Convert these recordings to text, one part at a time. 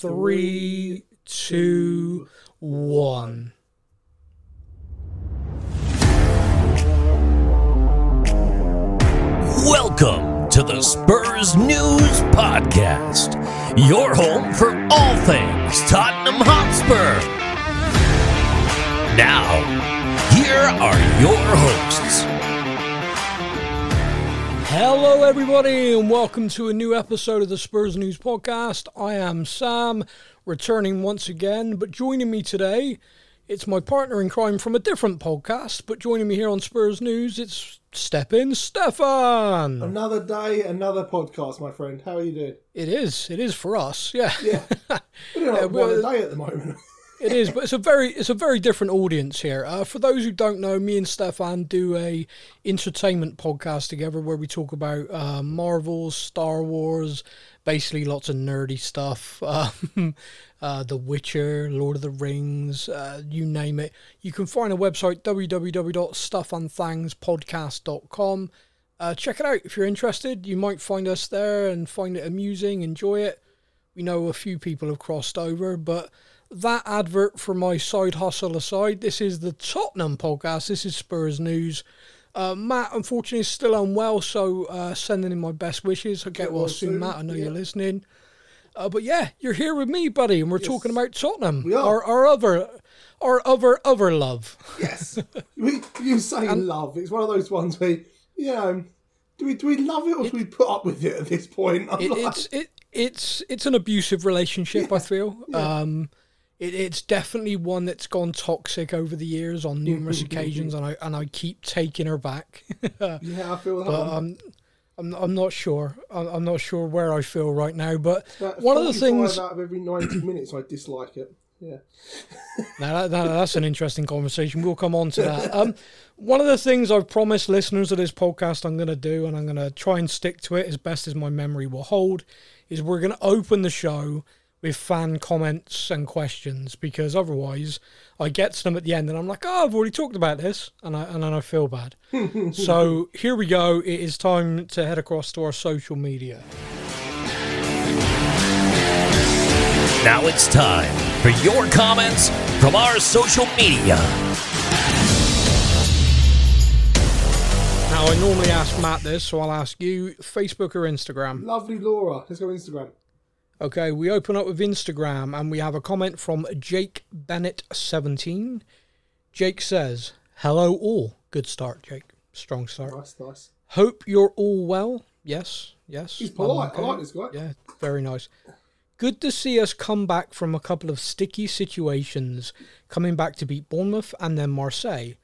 Three, two, one. Welcome to the Spurs News Podcast, your home for all things Tottenham Hotspur. Now, here are your hosts. Hello, everybody, and welcome to a new episode of the Spurs News Podcast. I am Sam, returning once again, but joining me today, it's my partner in crime from a different podcast, but joining me here on Spurs News, it's Step In Stefan. Another day, another podcast, my friend. How are you doing? It is, it is for us, yeah. Yeah, we're doing like Yeah, one a day at the moment. It is, but it's a very it's a very different audience here. Uh, for those who don't know, me and Stefan do a entertainment podcast together where we talk about uh, Marvel, Star Wars, basically lots of nerdy stuff. Um, uh, the Witcher, Lord of the Rings, uh, you name it. You can find a website www.stuffandthangspodcast.com. Uh, check it out if you're interested. You might find us there and find it amusing, enjoy it. We know a few people have crossed over, but that advert for my side hustle aside, this is the Tottenham podcast. This is Spurs News. Uh, Matt, unfortunately, is still unwell, so uh, sending in my best wishes. I'll get well well soon, soon, Matt. I know yeah. you're listening. Uh, but yeah, you're here with me, buddy, and we're talking about Tottenham. Our, our other, our other, other love. yes, we, you say love. It's one of those ones where, you know, do we do we love it or do we put up with it at this point? It, like, it's it, it's it's an abusive relationship. I feel. Um, it, it's definitely one that's gone toxic over the years on numerous occasions, and I and I keep taking her back. yeah, I feel that. but one. um, I'm I'm not sure. I'm, not sure where I feel right now. But About one of the things. out of every ninety minutes, I dislike it. Yeah, Now that, that, that's an interesting conversation. We'll come on to that. Um, one of the things I've promised listeners of this podcast I'm going to do, and I'm going to try and stick to it as best as my memory will hold, is we're going to open the show with fan comments and questions because otherwise I get to them at the end and I'm like, oh, I've already talked about this, and I and then I feel bad. so here we go. It is time to head across to our social media. Now it's time for your comments from our social media. Now I normally ask Matt this, so I'll ask you: Facebook or Instagram? lovely Laura. Let's go Instagram. Okay, we open up with Instagram and we have a comment from Jake Bennett17. Jake says, Hello, all. Good start, Jake. Strong start. Nice, nice. Hope you're all well. Yes, yes. He's polite. I like this guy. Yeah, very nice. Good to see us come back from a couple of sticky situations, coming back to beat Bournemouth and then Marseille.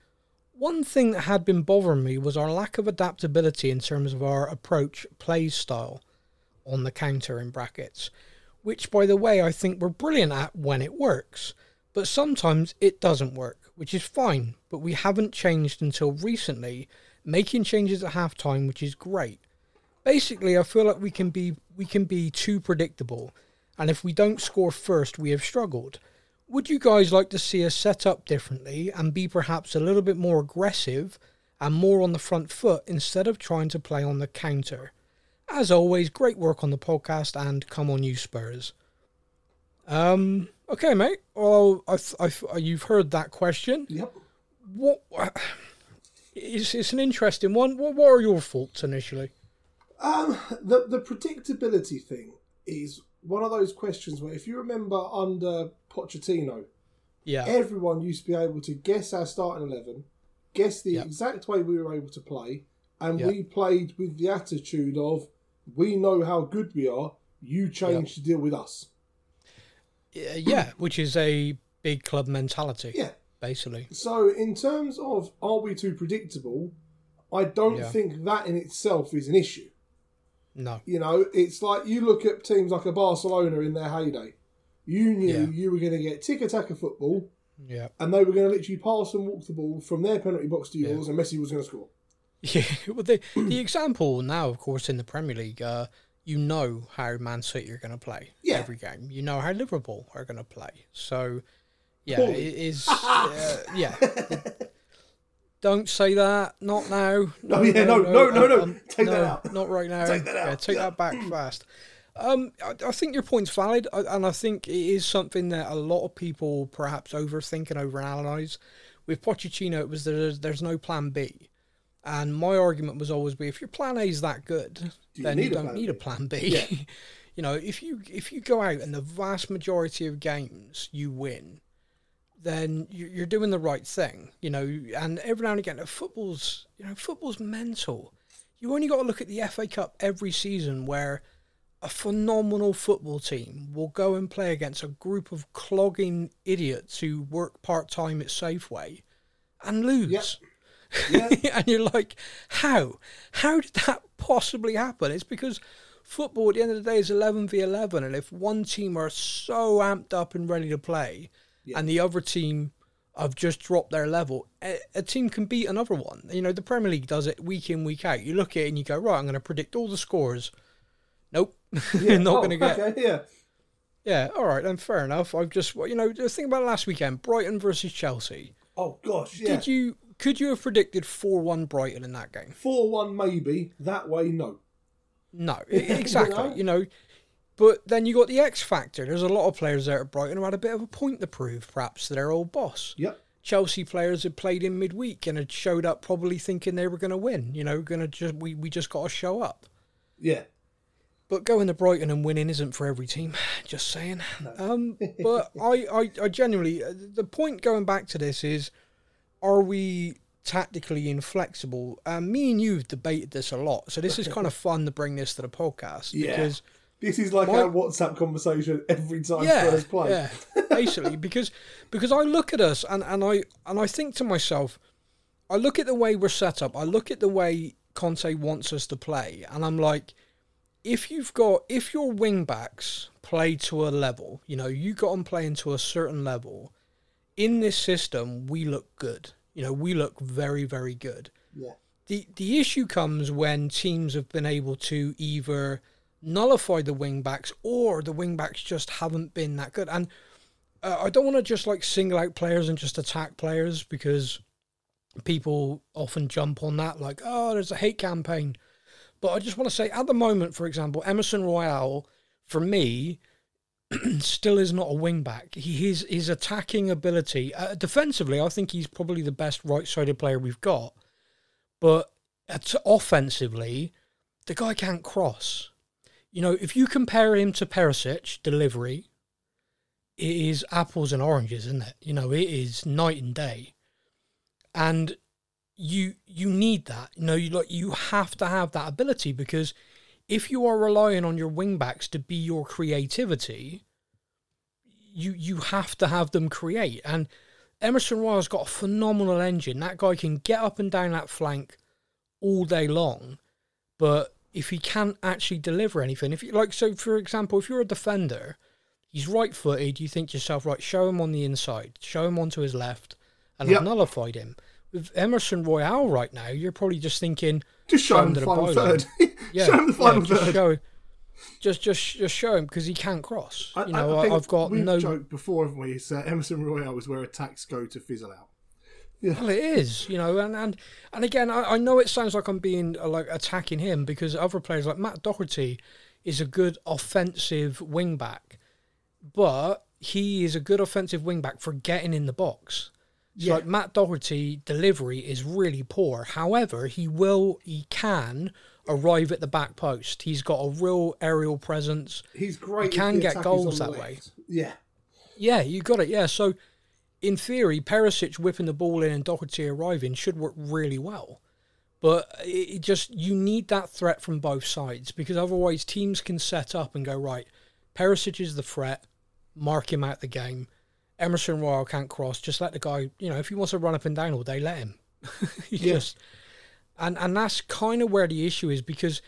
One thing that had been bothering me was our lack of adaptability in terms of our approach, play style, on the counter in brackets, which, by the way, I think we're brilliant at when it works. But sometimes it doesn't work, which is fine, but we haven't changed until recently, making changes at halftime, which is great basically I feel like we can be we can be too predictable and if we don't score first we have struggled. Would you guys like to see us set up differently and be perhaps a little bit more aggressive and more on the front foot instead of trying to play on the counter? As always, great work on the podcast and come on you Spurs. Um okay mate. Well, I I you've heard that question. Yep. What it's, it's an interesting one. What, what are your thoughts initially? Um, the the predictability thing is one of those questions where, if you remember under Pochettino, Yeah. everyone used to be able to guess our starting eleven, guess the Yep. exact way we were able to play, and Yep. we played with the attitude of we know how good we are. You change to deal with us. Yeah, yeah, which is a big club mentality, Yeah. basically. So in terms of are we too predictable, I don't Yeah. think that in itself is an issue. No. You know, it's like you look at teams like a Barcelona in their heyday. You knew Yeah. you were going to get tiki-taka football, Yeah. and they were going to literally pass and walk the ball from their penalty box to Yeah. yours, and Messi was going to score. Yeah. Well, the, the example now, of course, in the Premier League, uh, you know how Man City are going to play Yeah. every game. You know how Liverpool are going to play. So, yeah, Poorly. it is. uh, yeah. Don't say that. Not now. Oh, yeah, no, no, no, no. um, Take that out. Not right now. Take that Yeah, out. take Yeah. that back fast. Um, I, I think your point's valid, and I think it is something that a lot of people perhaps overthink and overanalyze. With Pochettino, it was there's there's no plan B, and my argument was always be if your plan A is that good, you then you don't need a plan B. Yeah. you know, if you if you go out and the vast majority of games you win, then you- you're doing the right thing. You know, and every now and again, football's you know football's mental. You only got to look at the FA Cup every season where a phenomenal football team will go and play against a group of clogging idiots who work part time at Safeway and lose. Yeah. and you're like, how? How did that possibly happen? It's because football at the end of the day is 11 v 11. And if one team are so amped up and ready to play, Yeah. and the other team have just dropped their level, a, a team can beat another one. You know, the Premier League does it week in, week out. You look at it and you go, right, I'm going to predict all the scores. Nope. Yeah. Not oh, going to get. Okay, yeah. Yeah, all right, then fair enough. I've just, you know, just think about last weekend Brighton versus Chelsea. Oh gosh, yeah. Did you. Could you have predicted 4 1 Brighton in that game? Four one maybe. That way, no. No, exactly. know? you know, but then you got the X factor. There's a lot of players there at Brighton who had a bit of a point to prove, perhaps, to their old boss. Yep. Chelsea players had played in midweek and had showed up probably thinking they were going to win. You know, going to just we we just got to show up. Yeah. But going to Brighton and winning isn't for every team. Just saying. Um, but I, I, I genuinely, uh, the point going back to this is, are we tactically inflexible? Um, me and you've debated this a lot, so this is kind of fun to bring this to the podcast Yeah. because This is like My- our WhatsApp conversation every time yeah, Spurs play. yeah, basically because because I look at us and, and I and I think to myself, I look at the way we're set up. I look at the way Conte wants us to play, and I'm like, if you've got if your wing backs play to a level, you know, you got them playing to a certain level. In this system, we look good. You know, we look very, very good Yeah. the the issue comes when teams have been able to either nullify the wing backs or the wing backs just haven't been that good. And uh, I don't want to just like single out players and just attack players because people often jump on that like, oh, there's a hate campaign. But I just want to say, at the moment, for example, Emerson Royal, for me, still is not a wing back. He, his his attacking ability, uh, defensively, I think he's probably the best right-sided player we've got. But at, offensively, the guy can't cross. You know, if you compare him to Perisic delivery, it is apples and oranges, isn't it? You know, it is night and day. And you you need that. You know, you like you have to have that ability because if you are relying on your wing backs to be your creativity, you you have to have them create. And Emerson Royal's got a phenomenal engine. That guy can get up and down that flank all day long, but if he can't actually deliver anything, if you like, so for example, if you're a defender, he's right-footed. You think to yourself, right, show him on the inside, show him onto his left, and Yep. I've nullified him. With Emerson Royal right now, you're probably just thinking, Just show him the final third. yeah, show him the yeah, final just third. show, just just just show him because he can't cross. I, you know, I, have got we've no. joke before, haven't we? It's, uh, Emerson Royal is where attacks go to fizzle out. Well, it is, you know, and and, and again, I, I know it sounds like I'm being uh, like attacking him because other players like Matt Doherty is a good offensive wing back, but he is a good offensive wing back for getting in the box. So Yeah. like Matt Doherty delivery is really poor. However, he will, he can arrive at the back post. He's got a real aerial presence. He's great. He can get goals that way. Yeah. Yeah, you got it. Yeah, so in theory, Perisic whipping the ball in and Doherty arriving should work really well. But it just you need that threat from both sides because otherwise teams can set up and go right. Perisic is the threat, mark him out the game. Emerson Royal can't cross. Just let the guy. You know, if he wants to run up and down all day, let him. Yeah. just and and that's kind of where the issue is because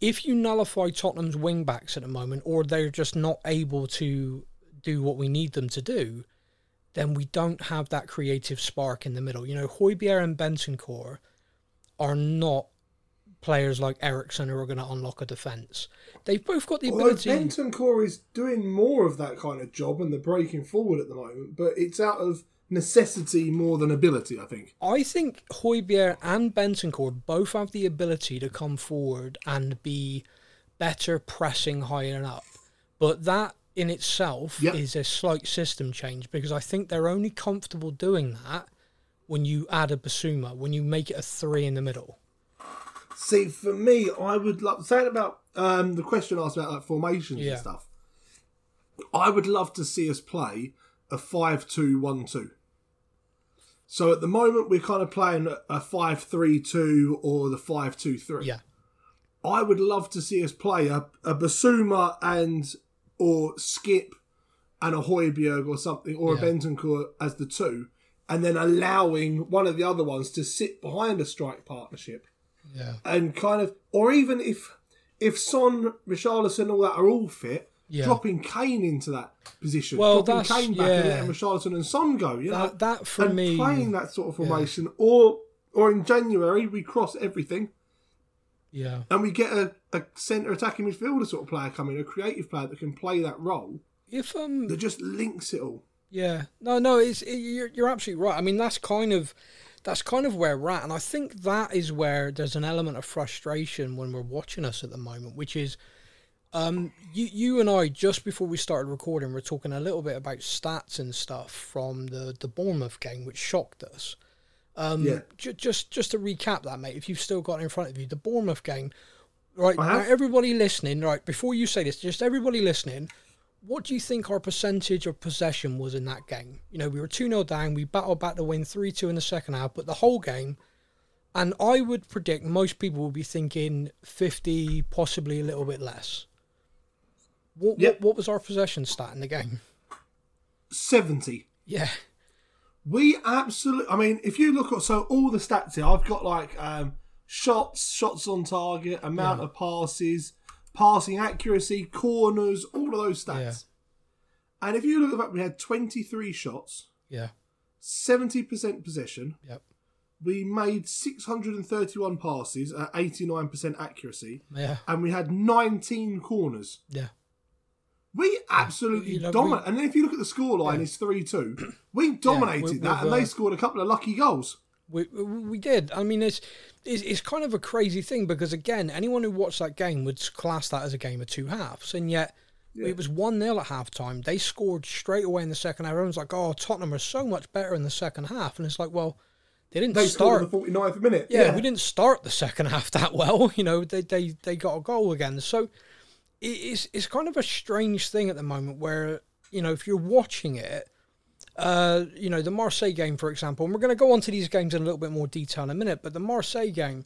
if you nullify Tottenham's wing backs at the moment, or they're just not able to do what we need them to do, then we don't have that creative spark in the middle. You know, Højbjerg and Bentancur are not players like Eriksen who are going to unlock a defence. They've both got the Although ability. Bentancur is doing more of that kind of job and they're breaking forward at the moment, but it's out of necessity more than ability, I think. I think Højbjerg and Bentancur both have the ability to come forward and be better pressing higher up. But that in itself Yep. is a slight system change because I think they're only comfortable doing that when you add a Bissouma, when you make it a three in the middle. See, for me, I would love saying about um, the question asked about like formations Yeah. and stuff. I would love to see us play a five-two-one-two. So at the moment, we're kind of playing a five-three-two or the five-two-three. Yeah. I would love to see us play a, a Bissouma and or Skip and a Højbjerg or something or Yeah. a Bentancur as the two, and then allowing one of the other ones to sit behind a strike partnership Yeah. and kind of, or even if if Son, Richarlison, all that are all fit, Yeah. dropping Kane into that position, Well, dropping Kane back and yeah. letting Richarlison and Son go, you know, That, that for and me. playing that sort of formation, or or in January we cross everything Yeah. and we get a, a centre attacking midfielder sort of player coming, a creative player that can play that role If um that just links it all. Yeah, no, no, it's it, you're you're absolutely right. I mean, that's kind of that's kind of where we're at, and I think that is where there's an element of frustration when we're watching us at the moment, which is, um, you you and I just before we started recording, we're talking a little bit about stats and stuff from the the Bournemouth game, which shocked us. Um, Yeah. ju- just just to recap that, mate, if you've still got it in front of you, the Bournemouth game, right? Now, everybody listening, right? Before you say this, just everybody listening, what do you think our percentage of possession was in that game? You know, we were 2 0 down, we battled back to win 3 2 in the second half, but the whole game, and I would predict most people will be thinking 50, possibly a little bit less. What, Yep. what, what was our possession stat in the game? 70. Yeah, We absolutely, I mean, if you look at, so all the stats here, I've got like um, shots, shots on target, amount of passes, passing accuracy, corners, all of those stats. Yeah. And if you look at that, we had 23 shots, yeah, 70% possession. yep, We made 631 passes at 89% accuracy, yeah, and we had 19 corners. yeah. We absolutely You know, dominated. And then if you look at the scoreline, it's 3 2. We dominated we- that, we've, and they uh, scored a couple of lucky goals. We, we did. I mean, it's, it's it's kind of a crazy thing because again, anyone who watched that game would class that as a game of two halves, and yet Yeah. it was one 0 at half time. They scored straight away in the second half. Everyone's like, "Oh, Tottenham are so much better in the second half," and it's like, well, they didn't They start. the 49th minute. yeah, we didn't start the second half that well. You know, they they they got a goal again. So it's it's kind of a strange thing at the moment where you know if you're watching it, uh, you know the Marseille game for example, and we're going to go on to these games in a little bit more detail in a minute. But the Marseille game,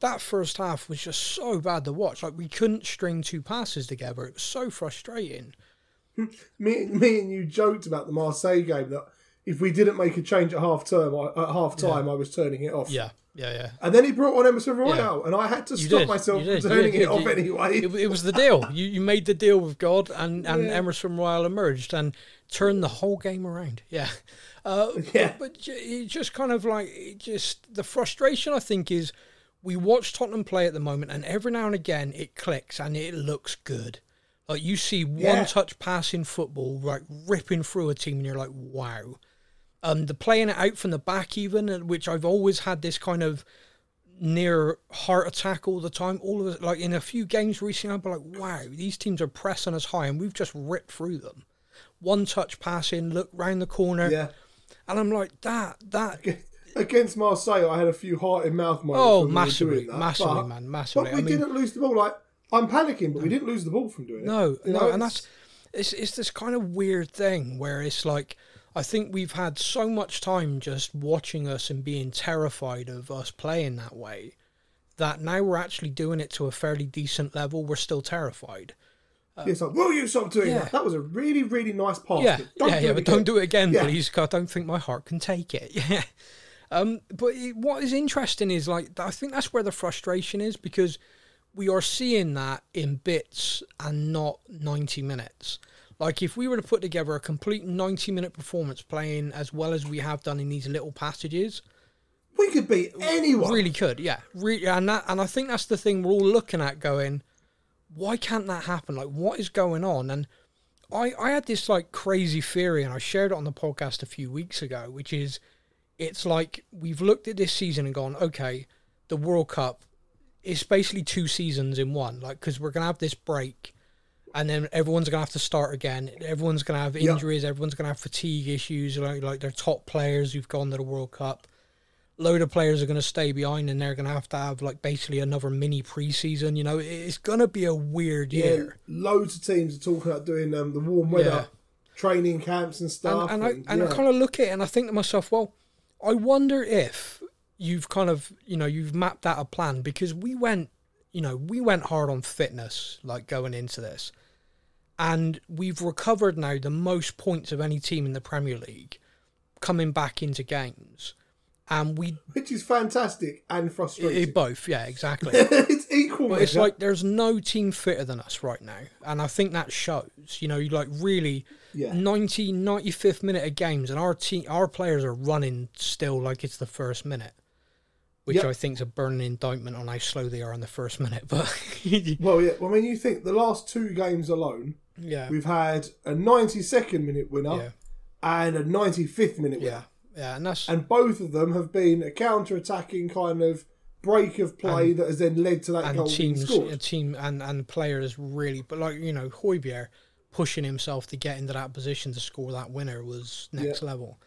that first half was just so bad to watch. Like we couldn't string two passes together. It was so frustrating. Me, me and you joked about the Marseille game that if we didn't make a change at half term, at half time, I was turning it off. Yeah, yeah, yeah. And then he brought on Emerson Royal, and I had to You stop did, myself from turning it off you- anyway. It, it was the deal. You you made the deal with God, and and Yeah. Emerson Royal emerged and turned the whole game around. Yeah, uh, Yeah. But, but ju- it just kind of like it just the frustration I think is we watch Tottenham play at the moment, and every now and again it clicks and it looks good. Like you see Yeah. one touch pass in football, like ripping through a team, and you're like, wow. Um, the playing it out from the back, even, which I've always had this kind of near heart attack all the time. All of it, like in a few games recently, I've been like, wow, these teams are pressing us high, and we've just ripped through them. One touch passing, look round the corner, yeah. and I'm like, that, that. Against Marseille, I had a few heart in mouth moments. Oh, when we massively, doing that, massively, but- man, massively. But we I mean, didn't lose the ball. Like I'm panicking, but we didn't lose the ball from doing No, it. You no, know, and that's it's it's this kind of weird thing where it's like I think we've had so much time just watching us and being terrified of us playing that way that now we're actually doing it to a fairly decent level. We're still terrified. It's like, will you stop doing yeah. that? That was a really, really nice pass. yeah, but don't yeah, do yeah, it but again. don't do it again, Yeah. please. I don't think my heart can take it. Yeah. Um, but it, what is interesting is like I think that's where the frustration is because we are seeing that in bits and not ninety minutes. Like if we were to put together a complete ninety minute performance playing as well as we have done in these little passages, We could beat anyone. really could, yeah, really, and that, and I think that's the thing we're all looking at, going, why can't that happen? Like, what is going on? And I, I had this like crazy theory, and I shared it on the podcast a few weeks ago, which is, it's like we've looked at this season and gone, okay, the World Cup, it's basically two seasons in one. Like because we're gonna have this break, and then everyone's gonna have to start again. Everyone's gonna have Yeah. injuries. Everyone's gonna have fatigue issues. Like like their top players who've gone to the World Cup. Load of players are going to stay behind, and they're going to have to have like basically another mini preseason. You know, it's going to be a weird Yeah, year. loads of teams are talking about doing um, the warm weather Yeah. training camps and and, stuff. and I and yeah. I kind of look at it and I think to myself, well, I wonder if you've kind of you know you've mapped out a plan because we went you know we went hard on fitness like going into this, and we've recovered now the most points of any team in the Premier League, coming back into games, and we which is fantastic and it, frustrating. both yeah exactly. it's equal. But it's like there's no team fitter than us right now, and I think that shows. You know, you like really Yeah. 90, 95th minute of games, and our team, our players are running still like it's the first minute, which Yep. I think is a burning indictment on how slow they are in the first minute. But well, yeah. Well, I mean, you think the last two games alone, yeah, we've had a 92nd minute winner yeah, and a 95th minute winner, yeah, yeah, and that's and both of them have been a counter-attacking kind of break of play that has then led to that and goal teams, a team, and and players really, but like you know, Højbjerg pushing himself to get into that position to score that winner was next level.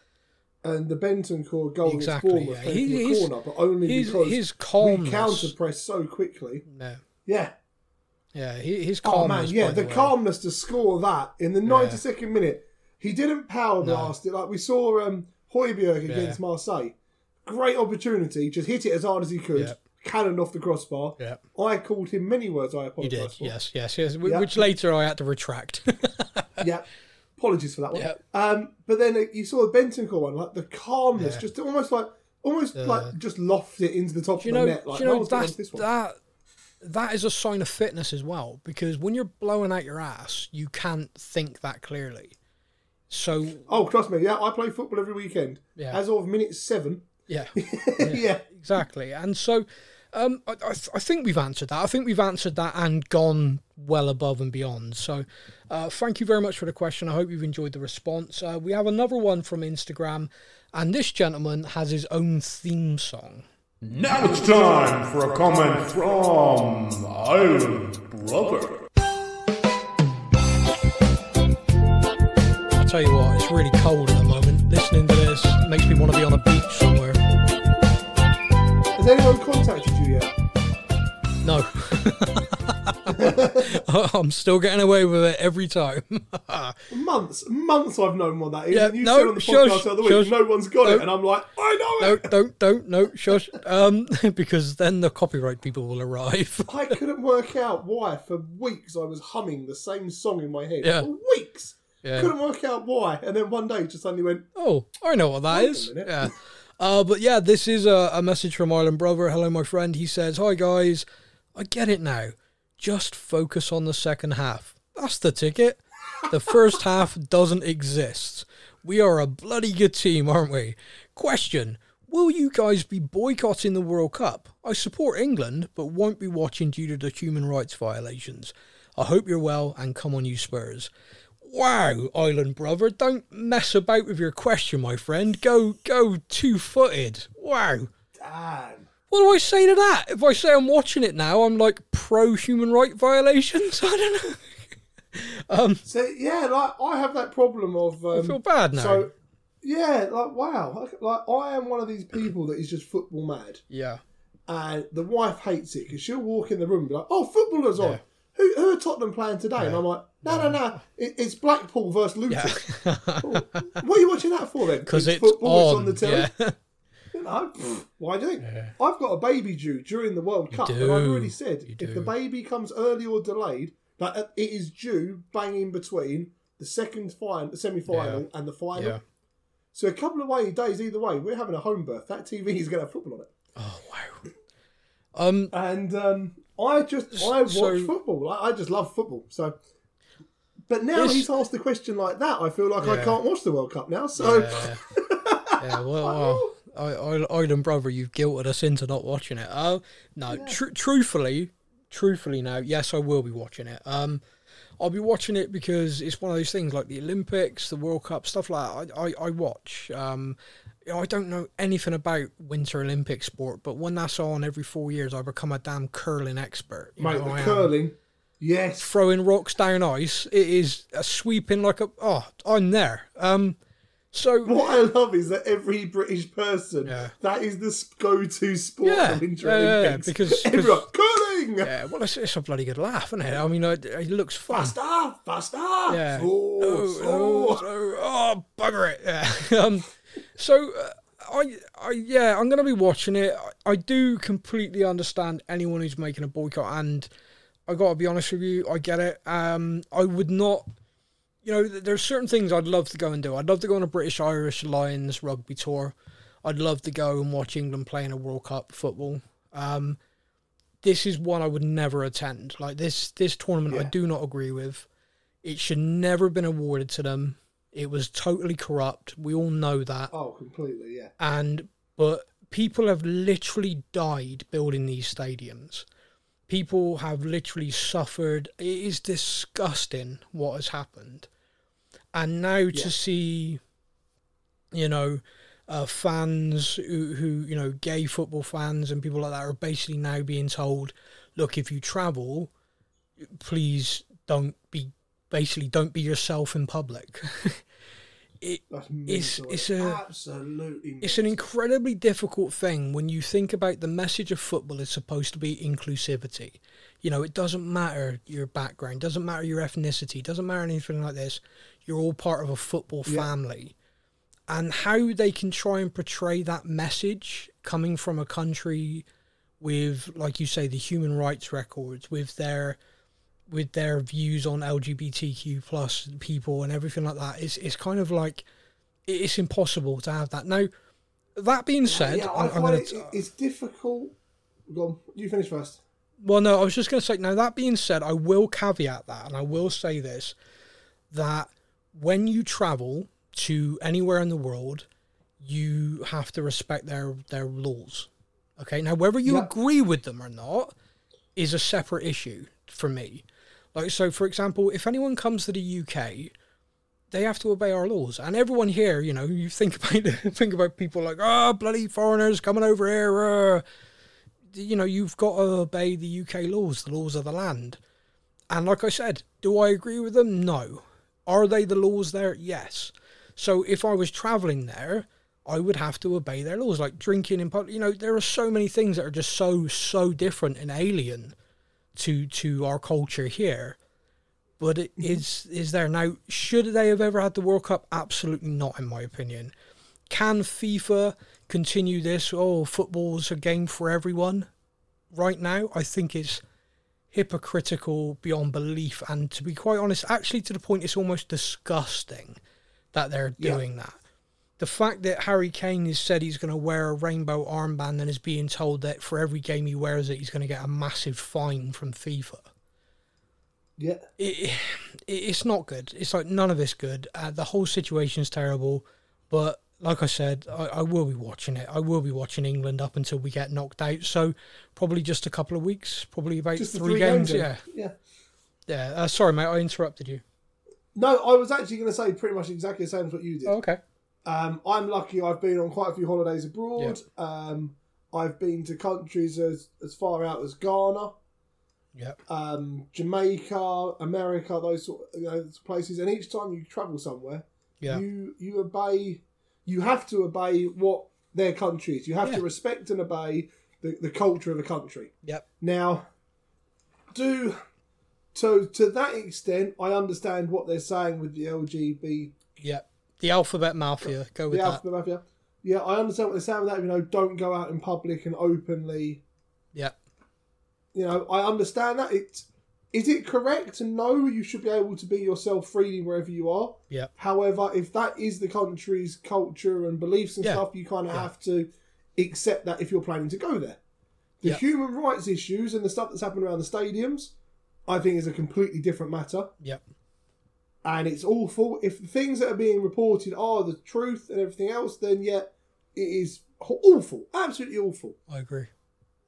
And the Bentancur goal Exactly, Bournemouth yeah. He- his- corner, but only His because his we counter-pressed so quickly. yeah, Yeah. yeah, he- his Oh man, yeah, by the, calmness to score that in the 92nd minute. He didn't power blast it like we saw um, Højbjerg against Marseille. Great opportunity, just hit it as hard as he could, Yeah. cannoned off the crossbar. Yeah. I called him many words. I You apologise did, for. yes, yes, yes. wh- Yeah. Which later I had to retract. yeah. Apologies for that one. Yeah. Um, but then uh, you saw the Bentancur one, like the calmness, Yeah. just almost like almost like just loft it into the top you of know? the net. Like you know no that's, this one. that that is a sign of fitness as well because when you're blowing out your ass, you can't think that clearly. So Oh, trust me, yeah, I play football every weekend. Yeah. As of minute seven. yeah, yeah. exactly. And so um, I, I, th- I think we've answered that. I think we've answered that and gone well above and beyond. So uh, thank you very much for the question. I hope you've enjoyed the response. Uh, we have another one from Instagram, and this gentleman has his own theme song. Now it's time for a comment from Island Brother. Tell you what, it's really cold at the moment. Listening to this makes me want to be on a beach somewhere. Has anyone contacted you yet? No. I'm still getting away with it every time. Months, months I've known what that is. Yeah, you no, said on the shush, podcast the other week, shush. no one's got it, and I'm like, I know no, it. don't, don't, no, shush. Um, because then the copyright people will arrive. I couldn't work out why for weeks I was humming the same song in my head. Yeah. For weeks. Yeah. Couldn't work out why, and then one day just suddenly went, Oh, I know what that is. Yeah. Uh, but yeah, this is a, a message from Island Brother. Hello, my friend. He says, Hi, guys. I get it now. Just focus on the second half. That's the ticket. The first half doesn't exist. We are a bloody good team, aren't we? Question Will you guys be boycotting the World Cup? I support England, but won't be watching due to the human rights violations. I hope you're well and come on, you Spurs. Wow, Island Brother, don't mess about with your question, my friend. Go, go two footed. Wow. damn. What do I say to that? If I say I'm watching it now, I'm like pro human right violations? I don't know. So, yeah, like, I have that problem of. Um, I feel bad now. So, yeah, like, wow. Like, I am one of these people that is just football mad. yeah. and the wife hates it because she'll walk in the room and be like, "Oh, footballers on. Who, who are Tottenham playing today?" And I'm like, "No, no, no. It, it's Blackpool versus Luton. Yeah. what are you watching that for then? Because it's, football. on. It's on the telly. Yeah. You know, why do you think? I've got a baby due during the World Cup, and. I've already said You if do. the baby comes early or delayed, like uh, it is due bang in between the second final, the semi-final, and the final. yeah. So a couple of days either way, we're having a home birth. That TV is going to have football on it. Oh, wow. Um, and um, I just I watch So- football. I, I just love football. So, but now This- he's asked a question like that. I feel like I can't watch the World Cup now. So, yeah. yeah, well, well I, I, Island Brother, you've guilted us into not watching it. Oh no, tr- truthfully, truthfully now, yes, I will be watching it. Um, I'll be watching it because it's one of those things like the Olympics, the World Cup, stuff like that. I, I, I watch. Um, I don't know anything about Winter Olympic sport, but when that's on every four years, I become a damn curling expert. You Mate, the curling. Yes. throwing rocks down ice. It is a sweeping like a oh, I'm there. Um, so What I love is that every British person, Yeah. that is the go-to sport Yeah, of Winter yeah, yeah, yeah, Olympics. because- everyone curling. yeah, well, it's, it's a bloody good laugh, isn't it? I mean, it, it looks fun. Faster, faster. Yeah. Oh, oh, oh. so- oh, bugger it. Yeah. um, so, uh, I, I, yeah, I'm going to be watching it. I, I do completely understand anyone who's making a boycott, and I got to be honest with you, I get it. Um, I would not, you know, th- there's certain things I'd love to go and do. I'd love to go on a British Irish Lions rugby tour. I'd love to go and watch England play in a World Cup football. Um, this is one I would never attend. Like this, this tournament, I do not agree with. It should never have been awarded to them. It was totally corrupt. We all know that. Oh, completely, yeah. And but people have literally died building these stadiums. People have literally suffered. It is disgusting what has happened. And now Yeah. to see, you know, uh, fans who, who, you know, gay football fans and people like that are basically now being told, look, if you travel, please don't be, basically, don't be yourself in public. it, It's- it's a- absolutely. it's an incredibly difficult thing when you think about the message of football is supposed to be inclusivity. You know, it doesn't matter your background, doesn't matter your ethnicity, doesn't matter anything like this. You're all part of a football Yeah. family. And how they can try and portray that message coming from a country with, like you say, the human rights records, with their with their views on LGBTQ plus people and everything like that, it's it's kind of like it's impossible to have that. Now, that being said, yeah, I find gonna. it, it's difficult. Go on, you finish first. Well, no, I was just going to say. Now that being said, I will caveat that, and I will say this: that when you travel to anywhere in the world, you have to respect their their laws. Okay. Now, whether you Yeah. agree with them or not is a separate issue for me. Like, so for example, if anyone comes to the UK, they have to obey our laws, and everyone here, you know, you think about think about people like, oh, bloody foreigners coming over here. Uh, you know, you've got to obey the UK laws, the laws of the land. And like I said, do I agree with them? No. Are they the laws there? Yes. So if I was traveling there, I would have to obey their laws, like drinking in public. You know, there are so many things that are just so so different and alien to to our culture here. But it mm-hmm. is is there now? Should they have ever had the World Cup? Absolutely not, in my opinion. Can FIFA continue this? Oh, football's a game for everyone. Right now, I think it's hypocritical beyond belief, and to be quite honest, actually to the point it's almost disgusting that they're Yeah. doing that. The fact that Harry Kane has said he's going to wear a rainbow armband and is being told that for every game he wears it, he's going to get a massive fine from FIFA Yeah, it, it, it's not good. It's like none of it's good. Uh, the whole situation's terrible. But like I said, I, I will be watching it. I will be watching England up until we get knocked out. So probably just a couple of weeks, probably about the three, games. Yeah, yeah. yeah. Uh, sorry, mate, I interrupted you. No, I was actually going to say pretty much exactly the same as what you did. Oh, okay. Um, I'm lucky. I've been on quite a few holidays abroad. Um, I've been to countries as as far out as Ghana, Yep. um, Jamaica, America, those sort of you know, places. And each time you travel somewhere, Yeah. you you obey. You have to obey what their country is. You have Yeah. to respect and obey the, the culture of the country. Yep. Now, do so to that extent, I understand what they're saying with the LGBT Yep. The alphabet mafia. Go with that. the that. alphabet mafia. Yeah, I understand what they're saying with that. You know, don't go out in public and openly. Yeah. You know, I understand that. It is it correct? No, you should be able to be yourself freely wherever you are. Yeah. However, if that is the country's culture and beliefs and Yeah. stuff, you kind of Yeah. have to accept that if you're planning to go there. The Yeah. human rights issues and the stuff that's happened around the stadiums, I think, is a completely different matter. Yep. And it's awful. If the things that are being reported are the truth and everything else, then yeah, it is awful, absolutely awful. I agree.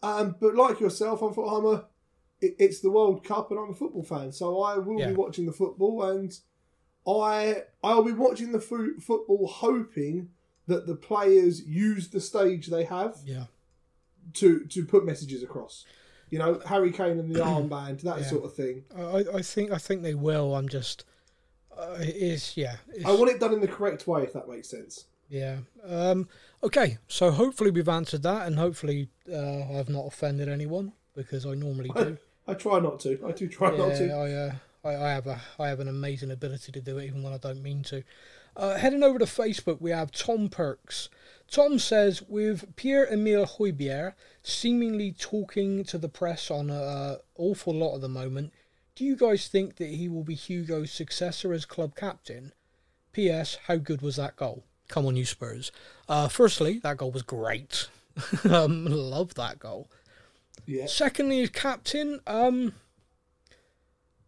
Um, but like yourself, I'm, I'm a, it, it's the World Cup, and I'm a football fan, so I will Yeah. be watching the football, and I I'll be watching the fo- football, hoping that the players use the stage they have Yeah. to to put messages across. You know, Harry Kane and the armband, that Yeah. sort of thing. I, I think I think they will. I'm just uh, it is yeah. It's, I want it done in the correct way, if that makes sense. Yeah. Um, okay. So hopefully we've answered that, and hopefully uh, I've not offended anyone because I normally do. I try not to. I do try not to. I, uh, I, I have a I have an amazing ability to do it, even when I don't mean to. Uh, heading over to Facebook, we have Tom Perks. Tom says, with Pierre Emile Højbjerg seemingly talking to the press on an awful lot at the moment, do you guys think that he will be Hugo's successor as club captain? P.S. How good was that goal? Come on, you Spurs. Uh, firstly, that goal was great. um, love that goal. Yeah. Secondly, as captain, um,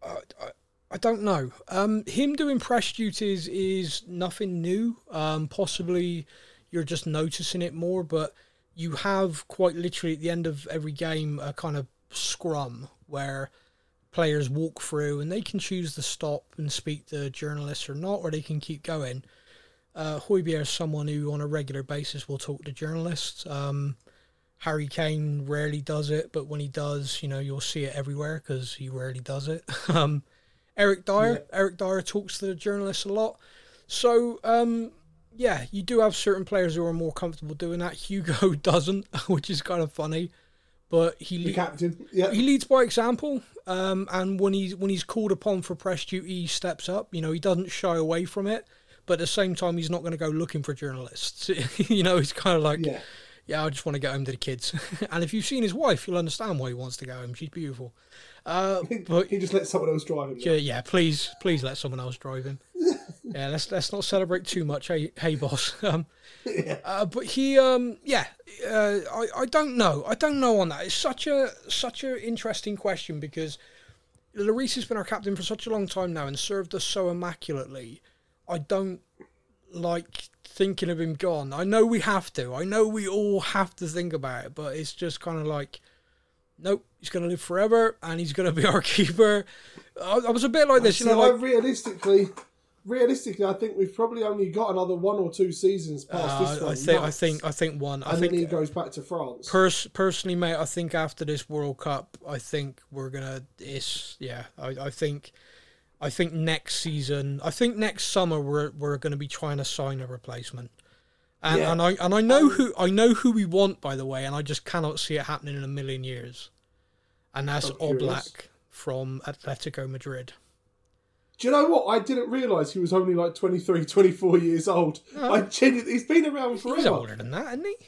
I, I, I don't know. Um, him doing press duties is nothing new. Um, possibly you're just noticing it more, but you have quite literally at the end of every game a kind of scrum where players walk through and they can choose to stop and speak to journalists or not, or they can keep going. Uh, Højbjerg is someone who on a regular basis will talk to journalists. Um, Harry Kane rarely does it, but when he does, you know, you'll see it everywhere because he rarely does it. um, Eric Dier, Eric Dier talks to the journalists a lot. So, um, yeah, you do have certain players who are more comfortable doing that. Hugo doesn't, which is kind of funny, but he The le- captain. Yeah. he leads by example. Um, and when he's when he's called upon for press duty, he steps up. You know, he doesn't shy away from it, but at the same time, he's not going to go looking for journalists. you know, he's kind of like, Yeah. Yeah, I just want to get home to the kids. and if you've seen his wife, you'll understand why he wants to go home. She's beautiful. Uh, but He just let someone else drive him. yeah, yeah, please, please let someone else drive him. yeah, let's let's not celebrate too much. Hey, hey, boss. Um, uh, but he, um, yeah, uh, I I don't know. I don't know on that. It's such a such a interesting question because Lloris has been our captain for such a long time now and served us so immaculately. I don't like thinking of him gone. I know we have to. I know we all have to think about it, but it's just kind of like, nope, he's going to live forever and he's going to be our keeper. I, I was a bit like this, you know, like, realistically, realistically, I think we've probably only got another one or two seasons past this uh, one. I think, I think, I think one. I and then he goes back to France. pers- personally, mate, I think after this World Cup, I think we're gonna. It's yeah. I, I think, I think next season, I think next summer we're we're gonna be trying to sign a replacement. And, Yeah. and I and I know um, who I know who we want by the way, and I just cannot see it happening in a million years. And that's I'm curious. Oblak from Atletico Madrid. Do you know what? I didn't realise he was only like 23, 24 years old. I genuinely, he's been around forever. He's older than that, isn't he?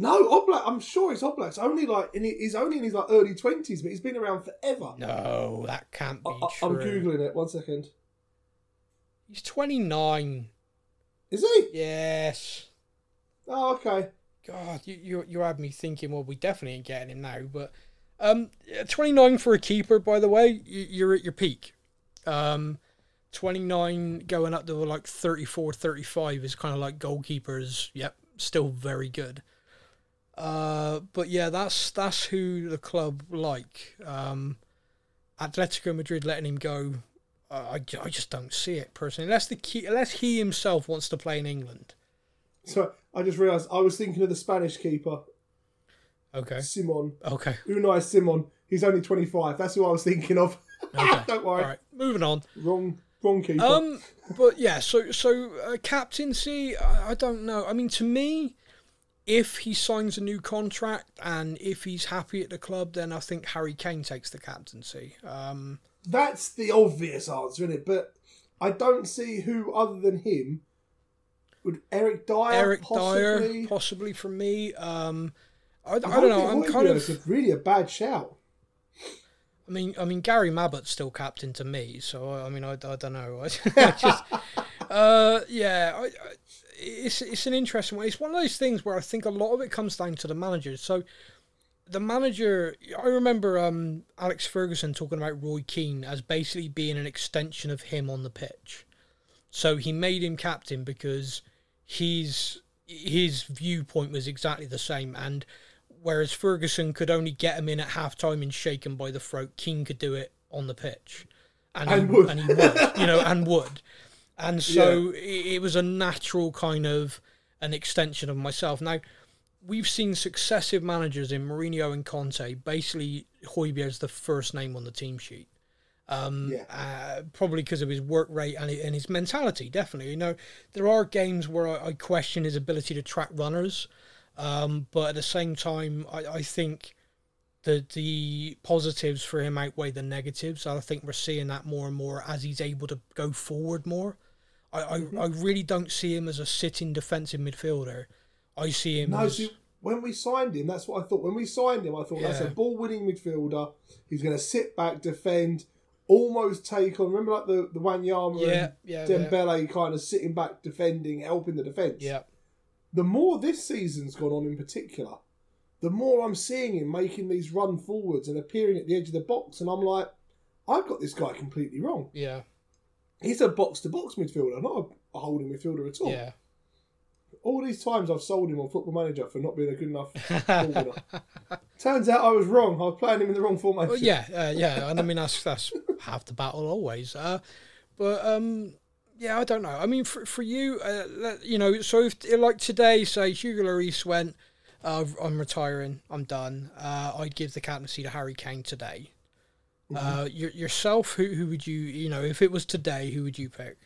No, Oblak. I'm sure it's Oblak's only like in he's only in his like early twenties, but he's been around forever. No, that can't be I, true. I'm googling it. One second. He's twenty nine. Is he? Yes. Oh, okay. God, you, you you had me thinking. Well, we definitely ain't getting him now. But um, twenty nine for a keeper, by the way, you, you're at your peak. Um, twenty nine going up to like 34, 35 is kind of like goalkeepers. Yep, still very good. Uh, but yeah, that's that's who the club like. Um, Atletico Madrid letting him go. Uh, I, I just don't see it personally. Unless the key, unless he himself wants to play in England. So I just realised I was thinking of the Spanish keeper, Okay. Simon Okay. Unai Simon. He's only 25. That's who I was thinking of. Okay. Don't worry. All right. Moving on. Wrong, wrong keeper. Um, but yeah. So so uh, captaincy. I, I don't know. I mean, to me, if he signs a new contract and if he's happy at the club, then I think Harry Kane takes the captaincy. Um, That's the obvious answer, isn't it? But I don't see who other than him would Eric Dier. Eric possibly? Dier, possibly for me. Um, I, I I don't know. I'm kind of. a really a bad shout. I mean, I mean, Gary Mabbutt's still captain to me, so I mean, I, I don't know. I just, uh, yeah, I, I, it's it's an interesting one. It's one of those things where I think a lot of it comes down to the manager. So, the manager, I remember um, Alex Ferguson talking about Roy Keane as basically being an extension of him on the pitch. So he made him captain because his his viewpoint was exactly the same, and whereas Ferguson could only get him in at half time and shake him by the throat, Keane could do it on the pitch, and, And he, would. and he would, you know, and would, and so it, it was a natural kind of an extension of myself. Now, we've seen successive managers in Mourinho and Conte. Basically, Højbjerg's the first name on the team sheet. Um, Yeah. uh, probably because of his work rate and, and his mentality. Definitely, you know, there are games where I, I question his ability to track runners, um, but at the same time, I, I think the the positives for him outweigh the negatives. I think we're seeing that more and more as he's able to go forward more. I, I, mm-hmm. I really don't see him as a sitting defensive midfielder. I see him No, as see, when we signed him, that's what I thought. When we signed him, I thought that's a ball winning midfielder. He's going to sit back, defend, almost take on. Remember, like the, the Wanyama Yeah, and yeah, yeah. Dembele kind of sitting back, defending, helping the defence. yeah, The more this season's gone on in particular, the more I'm seeing him making these run forwards and appearing at the edge of the box. And I'm like, I've got this guy completely wrong. yeah, He's a box to box midfielder, not a, holding midfielder at all. yeah. All these times I've sold him on Football Manager for not being a good enough forwarder. Turns out I was wrong. I was playing him in the wrong formation. Well, yeah, uh, yeah, and I mean that's that's half the battle always. Uh, but um, yeah, I don't know. I mean, for for you, uh, you know, so if like today, say Hugo Lloris went, uh, I'm retiring, I'm done. Uh, I'd give the captaincy to Harry Kane today. Uh, your, yourself, who who would you, you know, if it was today, who would you pick?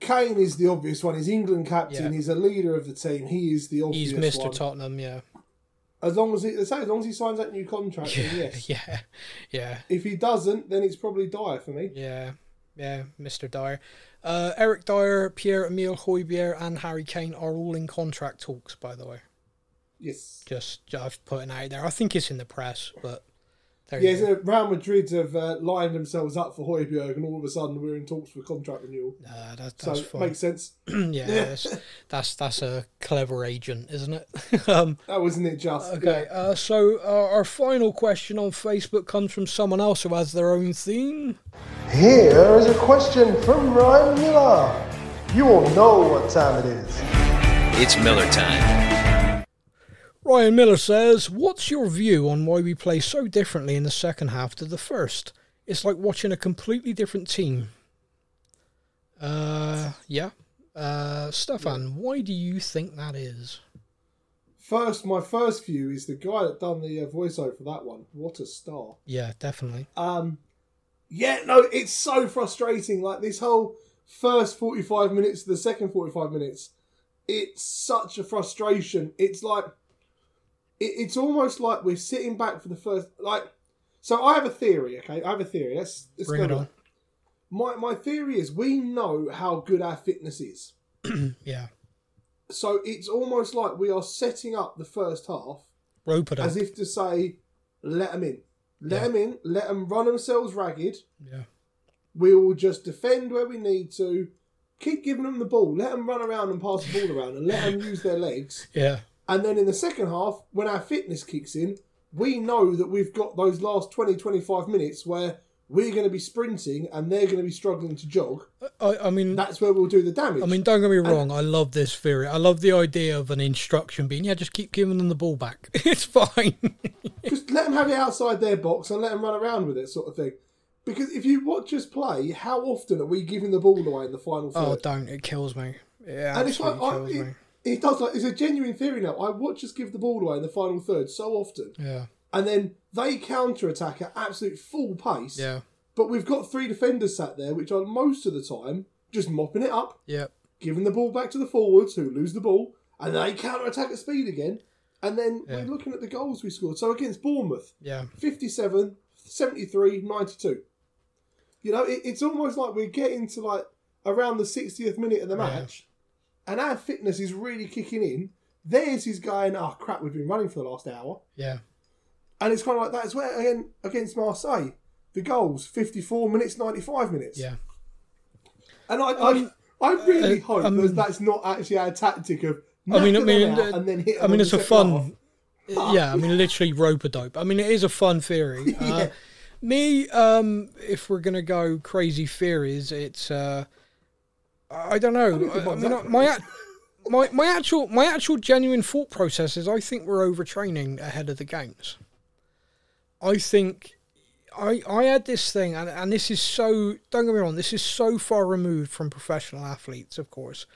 Kane is the obvious one. He's England captain. Yeah. He's a leader of the team. He is the obvious one. He's Mr. Tottenham, yeah, As long as he, as long as he signs that new contract, then yes. yeah, yeah. If he doesn't, then it's probably Dier for me. Yeah, yeah, Mr. Dier. Uh, Eric Dier, Pierre Emile Højbjerg, and Harry Kane are all in contract talks, by the way. Yes. Just just putting out there. I think it's in the press, but there Yeah, you go. Real Madrid have uh, lined themselves up for Højbjerg, and all of a sudden we're in talks for contract renewal. Uh, that, that's it fine. makes sense. yeah, that's, that's that's a clever agent, isn't it? um, That wasn't it just. okay, uh, so uh, our final question on Facebook comes from someone else who has their own theme. Here is a question from Ryan Miller. You all know what time it is. It's Miller time. Ryan Miller says, What's your view on why we play so differently in the second half to the first? It's like watching a completely different team. Uh, yeah. Uh, Stefan, why do you think that is? First, my first view is the guy that done the uh, voiceover for that one. What a star! Yeah, definitely. Um, yeah, no, it's so frustrating. Like this whole first forty-five minutes to the second forty-five minutes, it's such a frustration. It's like it's almost like we're sitting back for the first like. So I have a theory. Okay, I have a theory. Let's, let's Bring go it it. My my theory is we know how good our fitness is. Yeah. So it's almost like we are setting up the first half Rope it up. as if to say, let them in. Let Yeah. them in. Let them run themselves ragged. Yeah. We will just defend where we need to. Keep giving them the ball. Let them run around and pass the ball around and let them use their legs. Yeah. And then in the second half, when our fitness kicks in, we know that we've got those last 20, 25 minutes where we're going to be sprinting and they're going to be struggling to jog. I, I mean, That's where we'll do the damage. I mean, don't get me wrong. I love this theory. I love the idea of an instruction being, yeah, just keep giving them the ball back. It's fine. just let them have it outside their box and let them run around with it, sort of thing. Because if you watch us play, how often are we giving the ball away in the final oh, third? oh, don't. It kills me. Yeah. It and it's like I, kills it, me. It does like it's a genuine theory now. I watch us give the ball away in the final third so often, Yeah. and then they counter attack at absolute full pace. Yeah. But we've got three defenders sat there, which are most of the time just mopping it up, Yeah. giving the ball back to the forwards who lose the ball, and they counter attack at speed again. And then Yeah. we're looking at the goals we scored. So against Bournemouth, Yeah. 57, 73, 92. You know, it, it's almost like we're getting to like around the 60th minute of the match, and our fitness is really kicking in. Theirs is going, oh crap, we've been running for the last hour. Yeah. And it's kind of like that as well again against Marseille. The goals, 54 minutes, 95 minutes. Yeah. And I, I, I really uh, hope um, that that's not actually our tactic of I mean, I mean, uh, and then hit I mean, it's a half. fun. Yeah, I mean, literally rope a dope. I mean, it is a fun theory. Uh, me, um, if we're gonna go crazy theories, it's uh, I don't know. I, I mean, my, my my actual my actual genuine thought process is I think we're overtraining ahead of the games. I think. I, I had this thing, and, and this is so, don't get me wrong, this is so far removed from professional athletes, of course.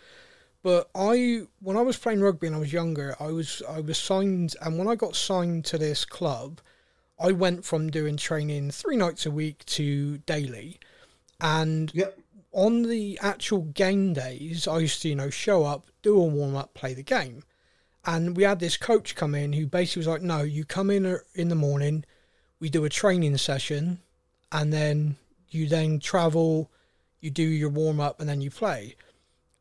But I, when I was playing rugby and I was younger, I was I was signed, and when I got signed to this club, I went from doing training three nights a week to daily, and Yep. On the actual game days, I used to, you know, show up, do a warm up, play the game. And we had this coach come in who basically was like, no, you come in er- in the morning, we do a training session, and then you then travel, you do your warm up, and then you play.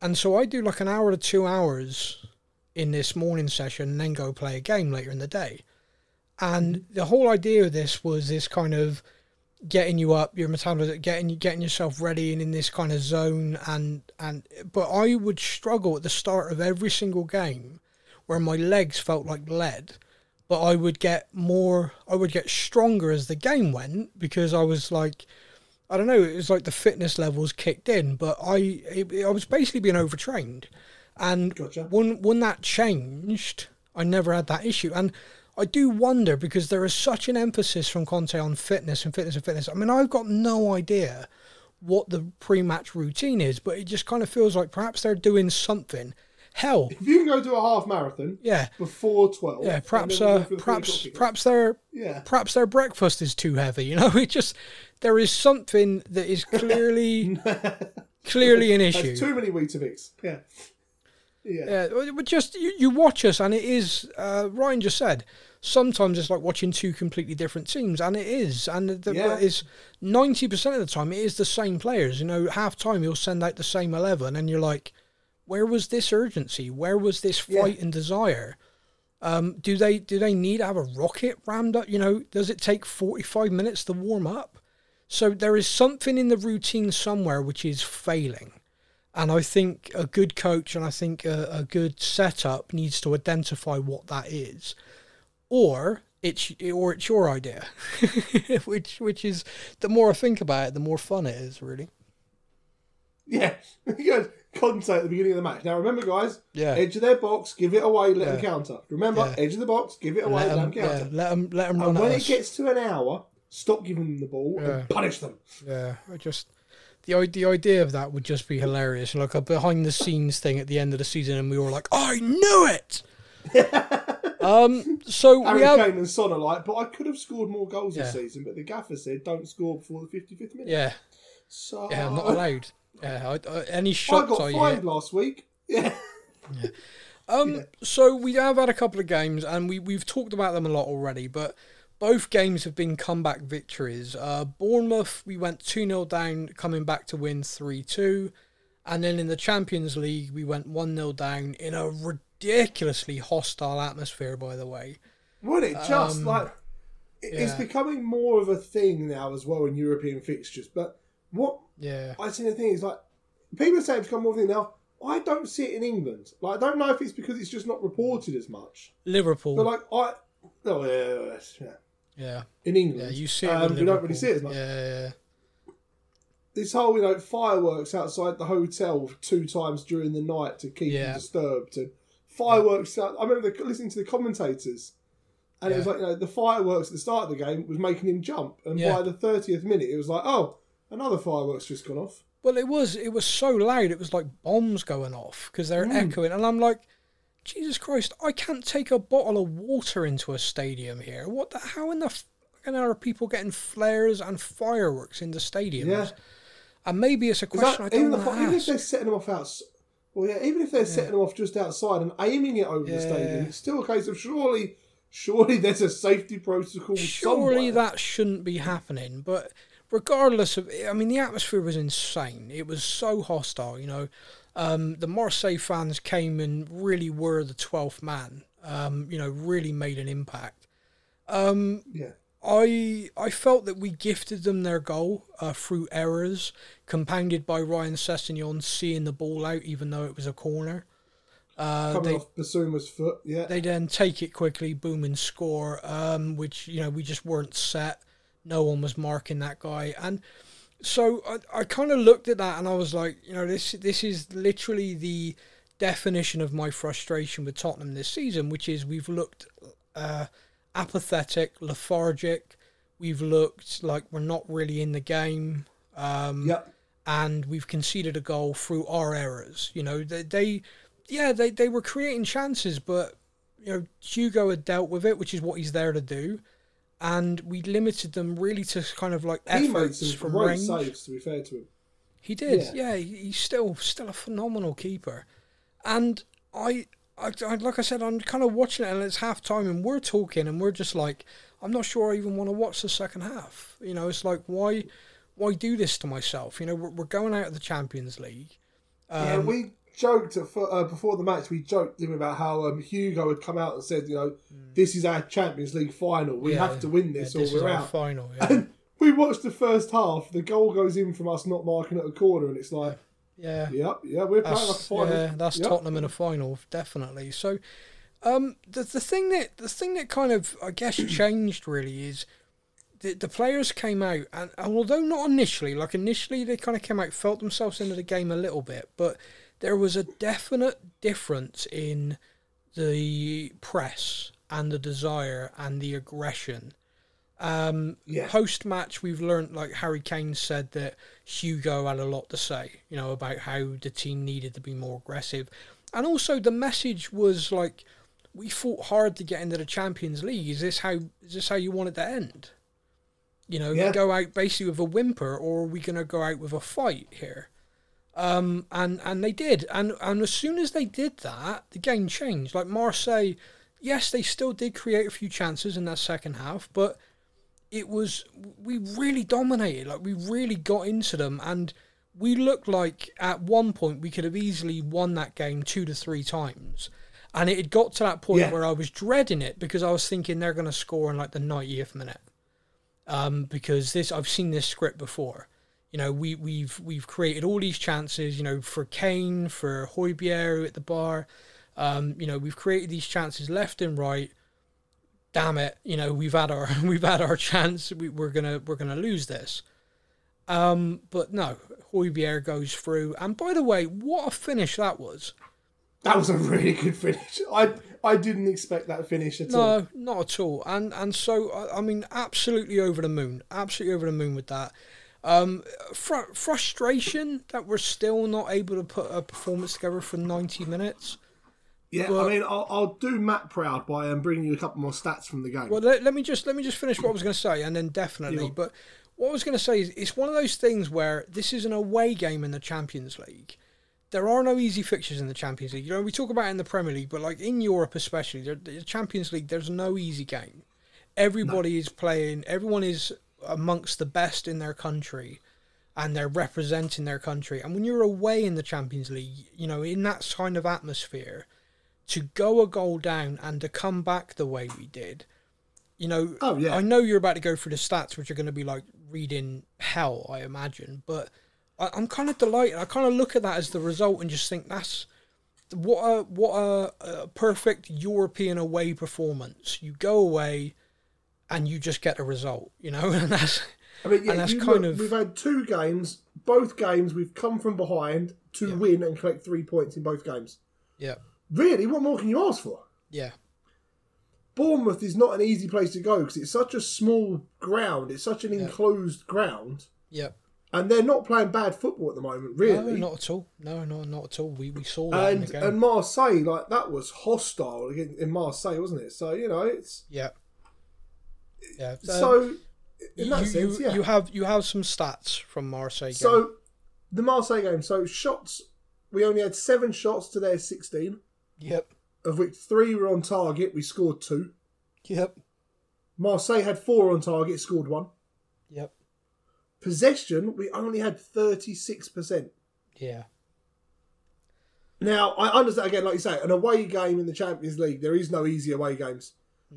And so I do like an hour to two hours in this morning session and then go play a game later in the day. And the whole idea of this was this kind of getting you up, your metabolism, getting you getting yourself ready and in this kind of zone. And and but I would struggle at the start of every single game, where my legs felt like lead. But I would get more, I would get stronger as the game went because I was like, I don't know, it was like the fitness levels kicked in. But I, it, I was basically being overtrained, and Gotcha. when when that changed, I never had that issue. And I do wonder because there is such an emphasis from Conte on fitness and fitness and fitness. I mean, I've got no idea what the pre-match routine is, but it just kind of feels like perhaps they're doing something. Hell, If you can go do a half marathon yeah, before twelve, yeah. Perhaps, uh, go for the three perhaps, perhaps their, Yeah. perhaps their breakfast is too heavy. You know, it just there is something that is clearly, clearly an issue. There's too many Weetabix. Yeah. Yeah. Yeah, but just you, you watch us, and it is. Uh, Ryan just said sometimes it's like watching two completely different teams, and it is. And the, Yeah. ninety percent of the time it is the same players. You know, half time you'll send out the same eleven, and you're like, where was this urgency? Where was this Yeah. fight and desire? Um, do they do they need to have a rocket rammed up? You know, does it take forty five minutes to warm up? So there is something in the routine somewhere which is failing. And I think a good coach and I think a, a good setup needs to identify what that is, or it's or it's your idea, which which is the more I think about it, the more fun it is. Really, Yeah. Goes, Conte at the beginning of the match. Now remember, guys, Yeah. edge of their box, give it away, let them counter. Remember, Yeah. edge of the box, give it away, let let, them, them counter. yeah, let them let them And when it us. gets to an hour, stop giving them the ball Yeah. and punish them. Yeah, I just the the idea of that would just be hilarious, like a behind the scenes thing at the end of the season, and we were like, I knew it. um, so we Harry have Kane and Son are like, but I could have scored more goals this season, but the gaffer said don't score before the 55th minute. yeah So yeah I'm not allowed. Yeah, I, I, any I shots got I, fined hit. last week. Yeah. Um, so we have had a couple of games, and we we've talked about them a lot already, but. Both games have been comeback victories. Uh, Bournemouth, we went 2 0 down, coming back to win 3 2. And then in the Champions League, we went 1 0 down in a ridiculously hostile atmosphere, by the way. Would it just Um, like it's yeah. becoming more of a thing now as well in European fixtures. But what Yeah. I see the thing is like people say it's become more of a thing now. I don't see it in England. Like I don't know if it's because it's just not reported as much. Liverpool. But like I, oh yeah, yeah, yeah. in England, Yeah, you see it. um, you don't really see it as much. Yeah, yeah, This whole you know fireworks outside the hotel two times during the night to keep Yeah. them disturbed and fireworks. Out, I remember the, listening to the commentators. And it was like, you know, the fireworks at the start of the game was making him jump. And by the 30th minute, it was like, oh, another fireworks just gone off. Well, it was it was so loud. It was like bombs going off because they're Mm. echoing, and I'm like, Jesus Christ! I can't take a bottle of water into a stadium here. What the? How in the fucking are people getting flares and fireworks into stadiums? Yeah. And maybe it's a question that- I don't even, the, even if they're setting them off outside, well, yeah, even if they're setting them off just outside and aiming it over the stadium, it's still a case of surely, surely there's a safety protocol. Surely somewhere. that shouldn't be happening. But regardless of, I mean, the atmosphere was insane. It was so hostile. You know, um, the Marseille fans came and really were the twelfth man. Um, you know, really made an impact. Um, Yeah. I I felt that we gifted them their goal uh, through errors, compounded by Ryan Sessegnon seeing the ball out even though it was a corner. Uh, Coming they, off Bissouma's foot, yeah. they then take it quickly, boom, and score. Um, which you know we just weren't set. No one was marking that guy, and so I, I kind of looked at that and I was like, you know, this this is literally the definition of my frustration with Tottenham this season, which is we've looked uh, apathetic, lethargic. We've looked like we're not really in the game. Um, Yep. and we've conceded a goal through our errors. You know, they they, yeah, they they were creating chances, but you know Hugo had dealt with it, which is what he's there to do, and we limited them really to kind of like He made efforts some from great range. saves, to be fair to him. He did, Yeah. yeah. he's still still a phenomenal keeper, and I, I, I like I said, I'm kind of watching it, and it's half time, and we're talking, and we're just like, I'm not sure I even want to watch the second half. You know, it's like why, why do this to myself? You know, we're, we're going out of the Champions League. yeah, Um, we joked uh, before the match. We joked him about how um, Hugo had come out and said, you know, this is our Champions League final. We Mm. Yeah, have to win this, this or is we're out. final. Yeah. And we watched the first half. The goal goes in from us not marking at the corner, and it's like, yeah. yep, yeah, we're playing like a final. yeah, that's Yep. Tottenham in a final, definitely. So, um, the the thing that the thing that kind of I guess changed really is the the players came out, and, and although not initially, like initially they kind of came out, felt themselves into the game a little bit, but there was a definite difference in the press and the desire and the aggression. Um, Yeah. Post match, we've learned, like Harry Kane said, that Hugo had a lot to say, you know, about how the team needed to be more aggressive. And also, the message was like, we fought hard to get into the Champions League. Is this how is this how you want it to end? You know, Yeah. go out basically with a whimper, or are we going to go out with a fight here? Um, and and they did, and and as soon as they did that, the game changed. Like Marseille, yes, they still did create a few chances in that second half, but it was we really dominated. Like we really got into them, and we looked like at one point we could have easily won that game two to three times. And it had got to that point Yeah. where I was dreading it because I was thinking they're going to score in like the 90th minute. Um, because this I've seen this script before. You know, we we've we've created all these chances. You know, for Kane, for Højbjerg at the bar. Um, you know, we've created these chances left and right. Damn it! You know, we've had our we've had our chance. We, we're gonna we're gonna lose this. Um, but no, Højbjerg goes through. And by the way, what a finish that was! That was a really good finish. I I didn't expect that finish at all. No, not at all. And and so I, I mean, absolutely over the moon. Absolutely over the moon with that. Um, fr- frustration that we're still not able to put a performance together for ninety minutes. Yeah, But- I mean, I'll, I'll do Matt proud by um, bringing you a couple more stats from the game. Well, let, let me just let me just finish what I was going to say, and then definitely. Yeah. But what I was going to say is, it's one of those things where this is an away game in the Champions League. There are no easy fixtures in the Champions League. You know, we talk about it in the Premier League, but like in Europe especially, the Champions League, there's no easy game. Everybody is playing. Everyone is amongst the best in their country, and they're representing their country. And when you're away in the Champions League, you know, in that kind of atmosphere, to go a goal down and to come back the way we did, you know, Oh, yeah. I know you're about to go through the stats, which are going to be like reading hell, I imagine, but I, I'm kind of delighted. I kind of look at that as the result and just think that's what a what a, a perfect European away performance. You go away and you just get a result, you know, and that's I mean, yeah, and that's kind look, of- we've had two games. Both games we've come from behind to Yeah. win and collect three points in both games. yeah, Really, what more can you ask for? yeah, Bournemouth is not an easy place to go because it's such a small ground. It's such an enclosed ground, yeah. and they're not playing bad football at the moment. No, Really, not at all. No, no, not at all. We we saw that and and Marseille, like that was hostile in Marseille, wasn't it? So you know, it's yeah, yeah. So in that you, sense, you, yeah. you have you have some stats from Marseille. game. So the Marseille game. So shots, we only had seven shots to their sixteen, yep, of which three were on target. We scored two. yep, Marseille had four on target, scored one. yep, Possession, we only had thirty six percent. yeah, Now I understand again, like you say, an away game in the Champions League. There is no easy away games.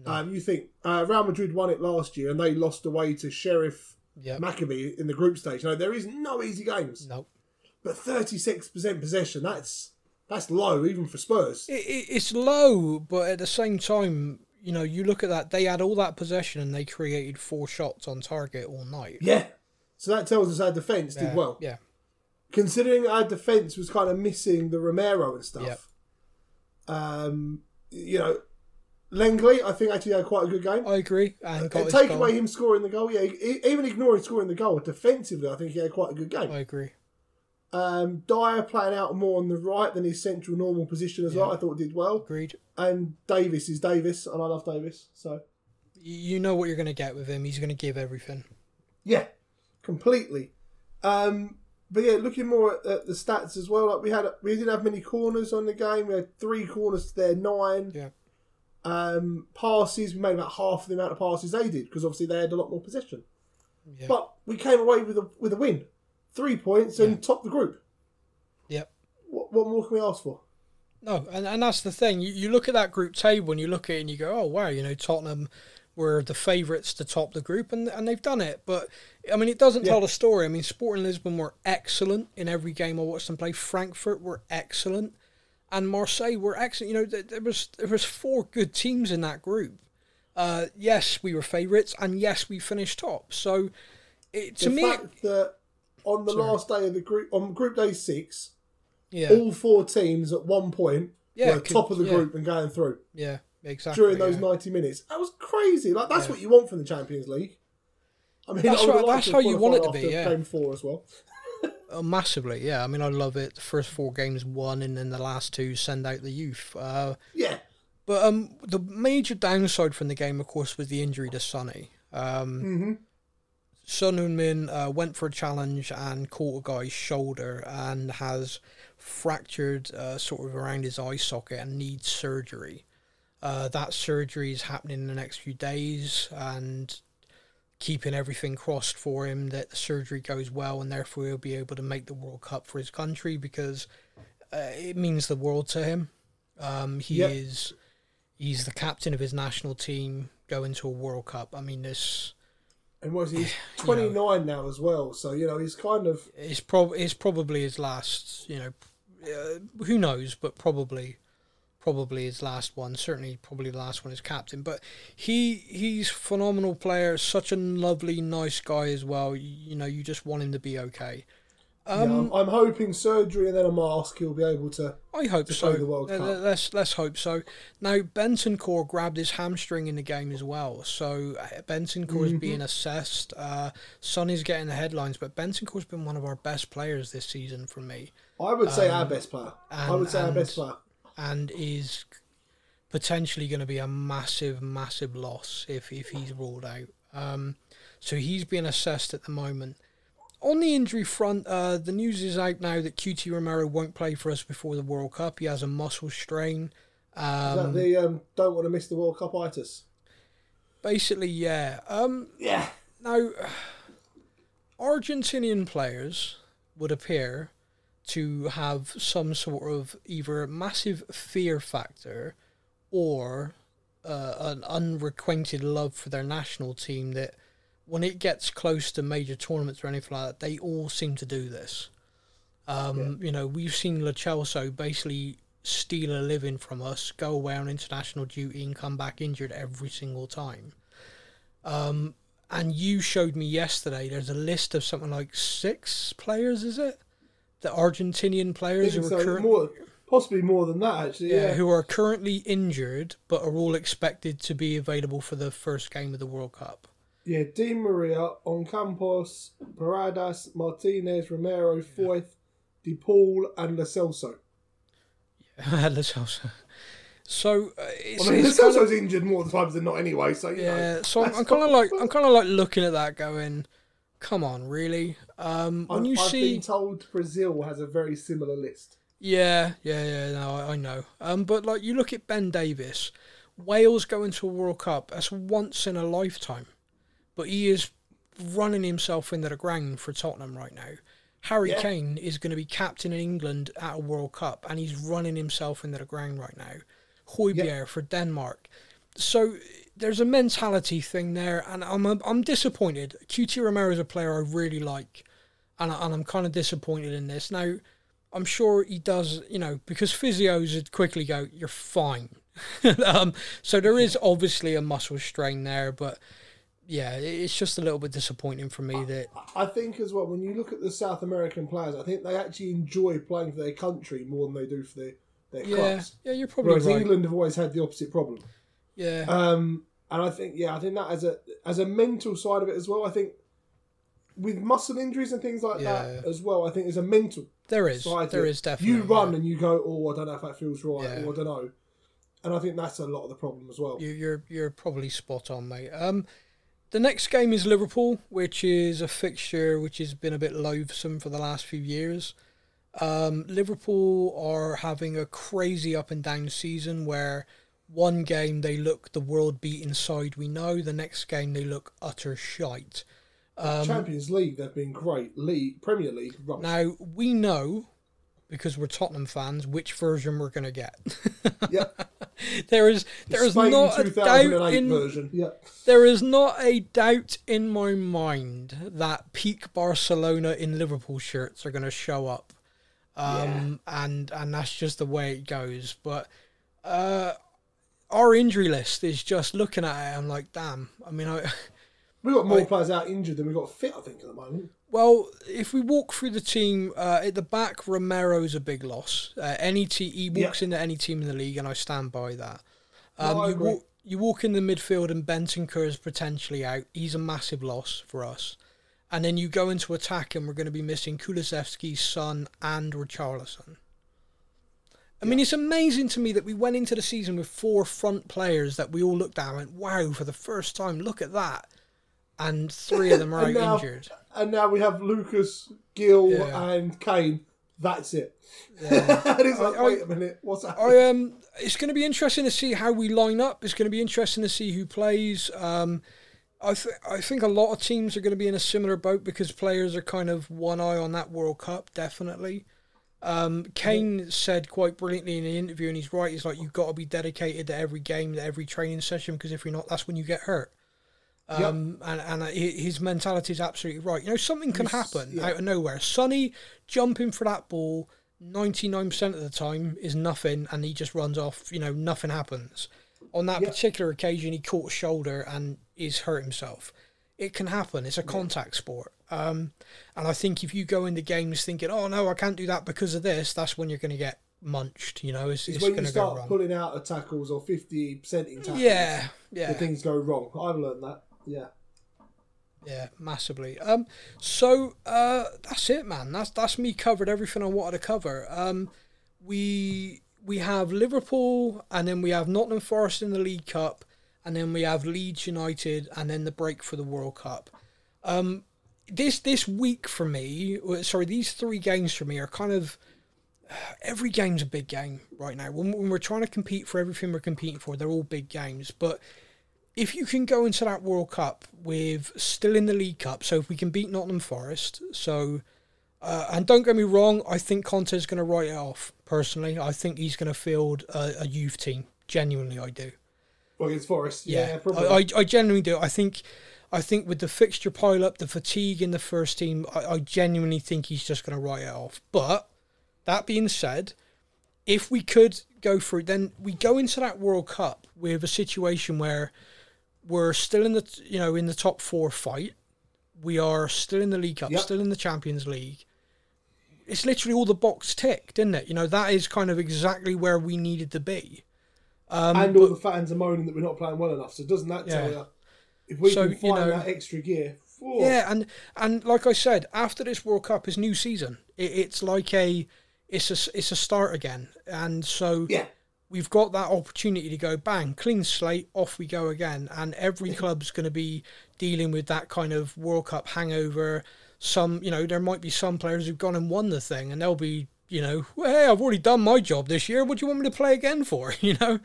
Um, you think uh, Real Madrid won it last year and they lost away to Sheriff yep. Maccabi in the group stage. No, there is no easy games. no, But thirty six percent possession, that's that's low even for Spurs. it, it, it's low, but at the same time, you know, you look at that. They had all that possession and they created four shots on target all night. Yeah. So that tells us our defence Yeah, did well. Yeah, Considering our defence was kind of missing the Romero and stuff. Yep. Um, you know, Lenglet, I think actually had quite a good game. I agree. And Uh, take away him scoring the goal, yeah. Even ignoring scoring the goal, defensively, I think he had quite a good game. I agree. Um, Dier playing out more on the right than his central normal position as well. I thought did well. Agreed. And Davies is Davies, and I love Davies. So You know what you're going to get with him. He's going to give everything. yeah, completely. Um, but yeah, looking more at, at the stats as well. Like we had, we didn't have many corners on the game. We had three corners to their nine. Yeah. Um, passes we made about half the amount of passes they did because obviously they had a lot more possession. Yeah. But we came away with a with a win, three points and top the group. Yep. What, what more can we ask for? No, and, and that's the thing. You, you look at that group table and you look at it and you go, oh, wow, you know, Tottenham were the favourites to top the group and, and they've done it. But, I mean, it doesn't tell the story. I mean, Sporting Lisbon were excellent in every game I watched them play. Frankfurt were excellent. And Marseille were excellent. You know, there, there was there was four good teams in that group. Uh, yes, we were favourites, and yes, we finished top. So, it, to the me, fact that on the Sorry. last day of the group, on Group Day six, yeah, all four teams at one point Yeah, were could- top of the yeah. group and going through yeah, exactly. during those yeah. ninety minutes. That was crazy. Like that's what you want from the Champions League. I mean, That's I right, like that's how you want it to be, yeah. Game four as well. Oh, massively, yeah. I mean, I love it. The first four games won, and then the last two send out the youth. Uh, Yeah, but um, the major downside from the game, of course, was the injury to Sonny. Um, Mm-hmm. Son Heung-min uh, went for a challenge and caught a guy's shoulder and has fractured uh, sort of around his eye socket and needs surgery. Uh, that surgery is happening in the next few days and keeping everything crossed for him that the surgery goes well and therefore he'll be able to make the World Cup for his country because uh, it means the world to him. Um, he Yep. is he's the captain of his national team going to a World Cup. I mean this and was he's twenty nine now as well. So you know he's kind of It's prob it's probably his last. You know, uh, who knows? But probably, probably his last one. Certainly, probably the last one as captain. But he he's phenomenal player. Such a lovely, nice guy as well. You, you know, you just want him to be okay. yeah, I'm, I'm hoping surgery and then a mask he'll be able to. I hope to so. the World Cup. let- Let's let's hope so. Now Bentancur grabbed his hamstring in the game as well, so uh, Bentancur Mm-hmm. is being assessed. Uh, Sonny's getting the headlines, but Bentancur's been one of our best players this season for me. I would say our best player. I would say our best player. And is potentially going to be a massive, massive loss if, if he's ruled out. Um, so he's being assessed at the moment. On the injury front, uh, the news is out now that Cuti Romero won't play for us before the World Cup. He has a muscle strain. Is that Um, the um, don't want to miss the World Cup itis? basically, yeah. Um, Yeah. Now, Argentinian players would appear to have some sort of either massive fear factor or uh, an unrequited love for their national team that when it gets close to major tournaments or anything like that, they all seem to do this. Um, You know, we've seen Celso basically steal a living from us, go away on international duty, and come back injured every single time. Um, and you showed me yesterday. There's a list of something like six players. Is it the Argentinian players who so. are current, more, possibly more than that actually. yeah, Yeah. who are currently injured but are all expected to be available for the first game of the World Cup? Yeah, Di Maria, Ocampos, Paredes, Martinez, Romero, Foyth, De Paul, and Lo Celso. Lo Celso. So uh, it's, I mean, it's kind of, injured more times than not anyway. So you yeah. know, So I'm, I'm kind of like I'm kind of like looking at that, going, "Come on, really?" Um, when I've, you I've see, been told Brazil has a very similar list. Yeah, yeah, yeah. No, I, I know. Um, but like you look at Ben Davies, Wales going to a World Cup. That's once in a lifetime. But he is running himself into the ground for Tottenham right now. Harry Yeah. Kane is going to be captain in England at a World Cup, and he's running himself into the ground right now. Højbjerg for Denmark. So there's a mentality thing there, and I'm I'm disappointed. Cuti Romero is a player I really like, and, I, and I'm kind of disappointed in this. Now, I'm sure he does, you know, because physios would quickly go, "You're fine." um, so there is obviously a muscle strain there, but yeah, it's just a little bit disappointing for me that I think as well when you look at the South American players, I think they actually enjoy playing for their country more than they do for their, their yeah, clubs. yeah, you're probably Whereas right. England have always had the opposite problem. Yeah, Um, and I think, yeah, I think that as a as a mental side of it as well. I think with muscle injuries and things like that as well. I think there's a mental There is, there is definitely. You run yeah. and you go, oh, I don't know if that feels right, Yeah. or I don't know. And I think that's a lot of the problem as well. You- You're you're probably spot on, mate. Um, the next game is Liverpool, which is a fixture which has been a bit loathsome for the last few years. Um, Liverpool are having a crazy up and down season where one game they look the world beating side we know, the next game they look utter shite. Um, Champions League, they've been great. League, Premier League, rubbish. Now we know because we're Tottenham fans which version we're going to get. yeah, there is there is not a doubt in version. Yeah, There is not a doubt in my mind that peak Barcelona in Liverpool shirts are going to show up, um, and and that's just the way it goes. But uh, our injury list is just looking at it. I'm like, damn. I mean, I, we've got more I- players out injured than we've got fit. I think at the moment. well, if we walk through the team uh, at the back, Romero's a big loss. Uh, any te- he walks into any team in the league, and I stand by that. Um, No, you you walk in the midfield and Bentancur is potentially out. He's a massive loss for us. And then you go into attack and we're going to be missing Kulusevski's son and Richarlison. I mean, it's amazing to me that we went into the season with four front players that we all looked at and went, wow, for the first time, look at that. And three of them are out now- injured. And now we have Lucas, Gil, Yeah. and Kane. That's it. Yeah. it's like, I- wait a minute, what's happening? I um, it's going to be interesting to see how we line up. It's going to be interesting to see who plays. Um, I th- I think a lot of teams are going to be in a similar boat because players are kind of one eye on that World Cup. Definitely. Um, Kane said quite brilliantly in the interview, and he's right. He's like, you've got to be dedicated to every game, to every training session, because if you're not, that's when you get hurt. Um, and and uh, his mentality is absolutely right. You know, something can happen yeah. out of nowhere. Sonny jumping for that ball 99% of the time is nothing and he just runs off, you know, nothing happens. On that Yeah. particular occasion, he caught a shoulder and is hurt himself. It can happen. It's a contact sport. Um, and I think if you go into games thinking, oh no, I can't do that because of this, that's when you're going to get munched, you know, it's, it's it's when you start pulling out of tackles or 50% in tackles. Yeah, yeah. The things go wrong. I've learned that. Yeah. Yeah, massively. Um, so uh, that's it, man. That's that's me covered everything I wanted to cover. Um, we we have Liverpool, and then we have Nottingham Forest in the League Cup, and then we have Leeds United, and then the break for the World Cup. Um, this this week for me, sorry, these three games for me are kind of every game's a big game right now. When, when we're trying to compete for everything we're competing for, they're all big games, but if you can go into that World Cup with still in the League Cup, so if we can beat Nottingham Forest, so uh, and don't get me wrong, I think Conte's going to write it off. Personally, I think he's going to field a, a youth team. Genuinely, I do. Well, against Forest. Yeah, Yeah, probably. I, I, I genuinely do. I think, I think with the fixture pile up, the fatigue in the first team, I, I genuinely think he's just going to write it off. But that being said, if we could go through, then we go into that World Cup with a situation where we're still in the you know in the top four fight. We are still in the League Cup, Yep. still in the Champions League. It's literally all the box ticked, isn't it? You know that is kind of exactly where we needed to be. Um, and all the fans are moaning that we're not playing well enough. So doesn't that tell Yeah. you if we So, can you know- that extra gear? whew, Yeah, and and like I said, after this World Cup is new season. It, it's like a it's a it's a start again, and so yeah, we've got that opportunity to go bang, clean slate, off we go again. And every club's going to be dealing with that kind of World Cup hangover. Some, you know, there might be some players who've gone and won the thing, and they'll be, you know, well, hey, I've already done my job this year. What do you want me to play again for? You know,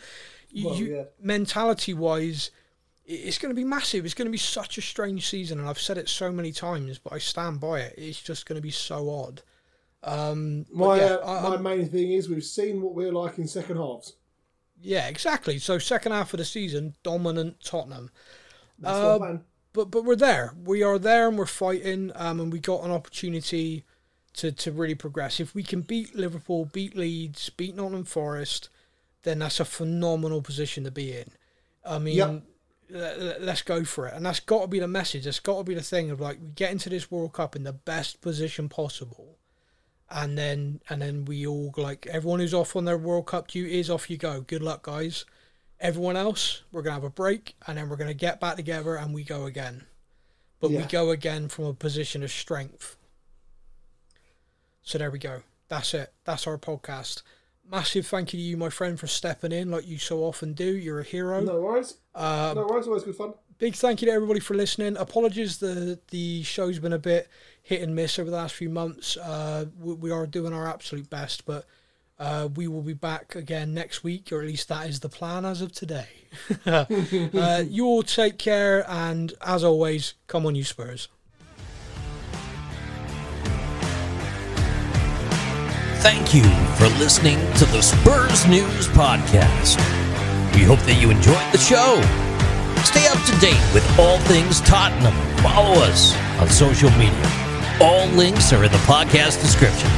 you, Well, you- yeah. mentality wise, it's going to be massive. It's going to be such a strange season, and I've said it so many times, but I stand by it. It's just going to be so odd. Um, my yeah, uh, my I'm- main thing is we've seen what we're like in second halves. Yeah, exactly. So second half of the season, dominant Tottenham. That's Uh. But but we're there. We are there and we're fighting. Um, and we got an opportunity to to really progress. If we can beat Liverpool, beat Leeds, beat Nottingham Forest, then that's a phenomenal position to be in. I mean. Yep. Le- le- Let's go for it, and that's got to be the message. That's got to be the thing of like we get into this World Cup in the best position possible, and then and then we all like everyone who's off on their World Cup duties, off you go. Good luck, guys. Everyone else, we're gonna have a break, and then we're gonna get back together and we go again. but we go again from a position of strength. So there we go. That's it. That's our podcast. Massive thank you to you, my friend, for stepping in like you so often do. You're a hero. No worries. Uh, no worries. Always good fun. big thank you to everybody for listening. Apologies, the the show's been a bit hit and miss over the last few months. Uh, we, we are doing our absolute best, but uh, we will be back again next week, or at least that is the plan as of today. uh, you all take care, and as always, come on, you Spurs. Thank you for listening to the Spurs News Podcast. We hope that you enjoyed the show. Stay up to date with all things Tottenham. Follow us on social media. All links are in the podcast description.